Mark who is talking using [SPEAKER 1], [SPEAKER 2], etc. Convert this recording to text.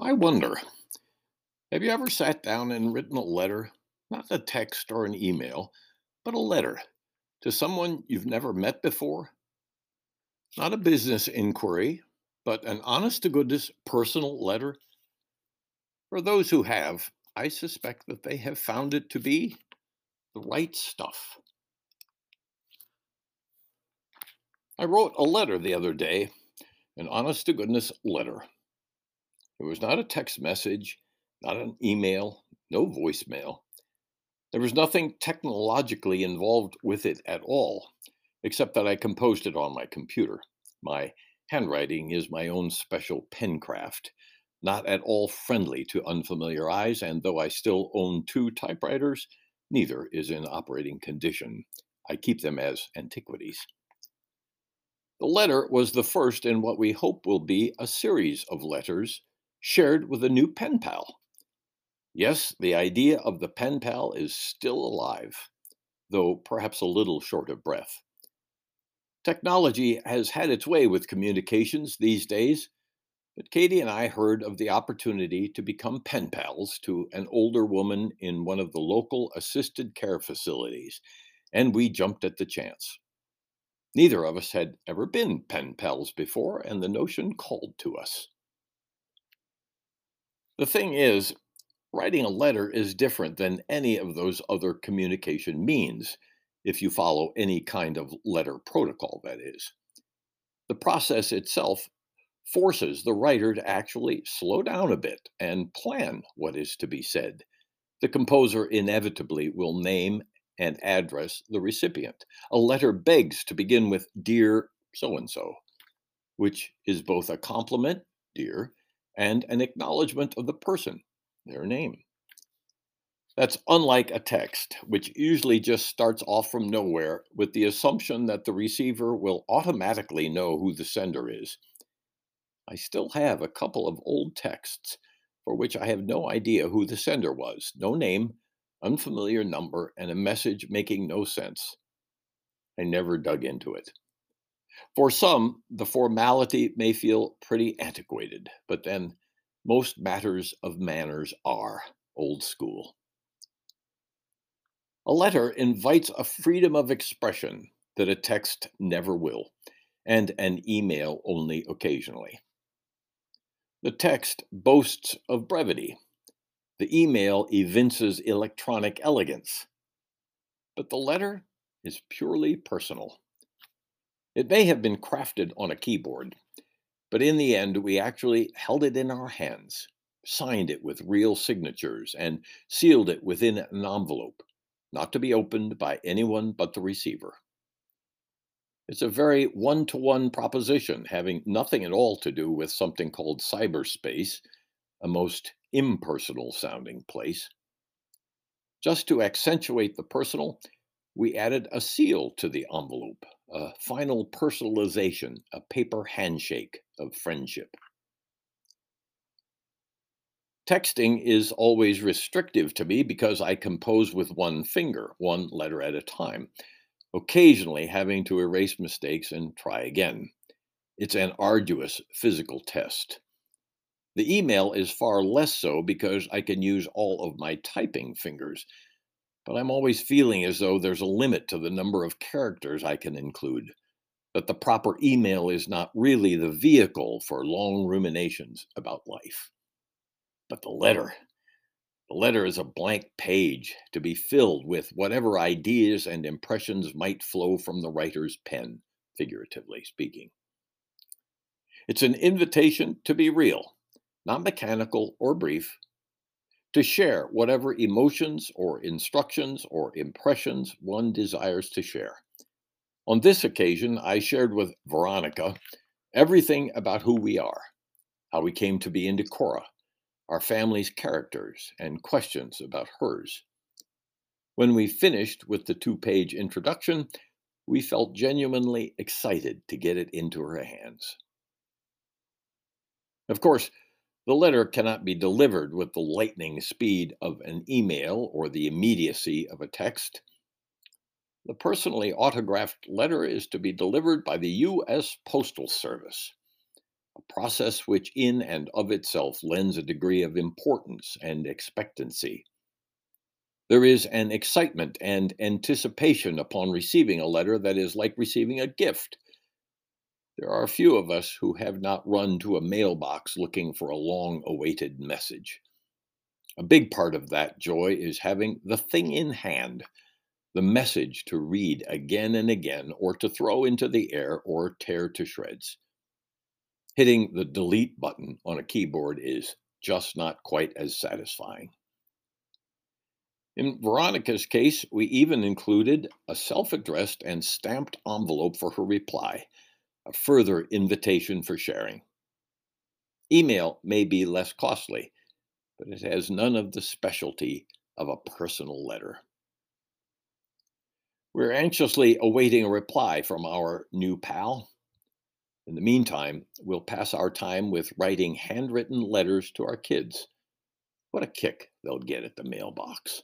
[SPEAKER 1] I wonder, have you ever sat down and written a letter, not a text or an email, but a letter to someone you've never met before? Not a business inquiry, but an honest to goodness personal letter? For those who have, I suspect that they have found it to be the right stuff. I wrote a letter the other day, an honest to goodness letter. It was not a text message, not an email, no voicemail. There was nothing technologically involved with it at all, except that I composed it on my computer. My handwriting is my own special pen craft, not at all friendly to unfamiliar eyes, and though I still own two typewriters, neither is in operating condition. I keep them as antiquities. The letter was the first in what we hope will be a series of letters shared with a new pen pal. Yes, the idea of the pen pal is still alive, though perhaps a little short of breath. Technology has had its way with communications these days, but Katie and I heard of the opportunity to become pen pals to an older woman in one of the local assisted care facilities, and we jumped at the chance. Neither of us had ever been pen pals before, and the notion called to us. The thing is, writing a letter is different than any of those other communication means, if you follow any kind of letter protocol, that is. The process itself forces the writer to actually slow down a bit and plan what is to be said. The composer inevitably will name and address the recipient. A letter begs to begin with Dear so and so, which is both a compliment, dear, and an acknowledgement of the person, their name. That's unlike a text, which usually just starts off from nowhere with the assumption that the receiver will automatically know who the sender is. I still have a couple of old texts for which I have no idea who the sender was, no name, unfamiliar number, and a message making no sense. I never dug into it. For some, the formality may feel pretty antiquated, but then most matters of manners are old school. A letter invites a freedom of expression that a text never will, and an email only occasionally. The text boasts of brevity. The email evinces electronic elegance. But the letter is purely personal. It may have been crafted on a keyboard, but in the end, we actually held it in our hands, signed it with real signatures, and sealed it within an envelope, not to be opened by anyone but the receiver. It's a very one to one proposition, having nothing at all to do with something called cyberspace, a most impersonal sounding place. Just to accentuate the personal, we added a seal to the envelope, a final personalization, a paper handshake of friendship. Texting is always restrictive to me because I compose with one finger, one letter at a time, occasionally having to erase mistakes and try again. It's an arduous physical test. The email is far less so because I can use all of my typing fingers, but I'm always feeling as though there's a limit to the number of characters I can include, that the proper email is not really the vehicle for long ruminations about life. But the letter, the letter is a blank page to be filled with whatever ideas and impressions might flow from the writer's pen, figuratively speaking. It's an invitation to be real, not mechanical or brief, to share whatever emotions or instructions or impressions one desires to share. On this occasion, I shared with Veronica everything about who we are, how we came to be in Decorah, our family's characters, and questions about hers. When we finished with the two page introduction, we felt genuinely excited to get it into her hands. Of course, the letter cannot be delivered with the lightning speed of an email or the immediacy of a text. The personally autographed letter is to be delivered by the U.S. Postal Service. a process which in and of itself lends a degree of importance and expectancy. There is an excitement and anticipation upon receiving a letter that is like receiving a gift. There are few of us who have not run to a mailbox looking for a long awaited message. A big part of that joy is having the thing in hand, the message to read again and again, or to throw into the air or tear to shreds. Hitting the delete button on a keyboard is just not quite as satisfying. In Veronica's case, we even included a self addressed and stamped envelope for her reply, a further invitation for sharing. Email may be less costly, but it has none of the specialty of a personal letter. We're anxiously awaiting a reply from our new pal. In the meantime, we'll pass our time with writing handwritten letters to our kids. What a kick they'll get at the mailbox.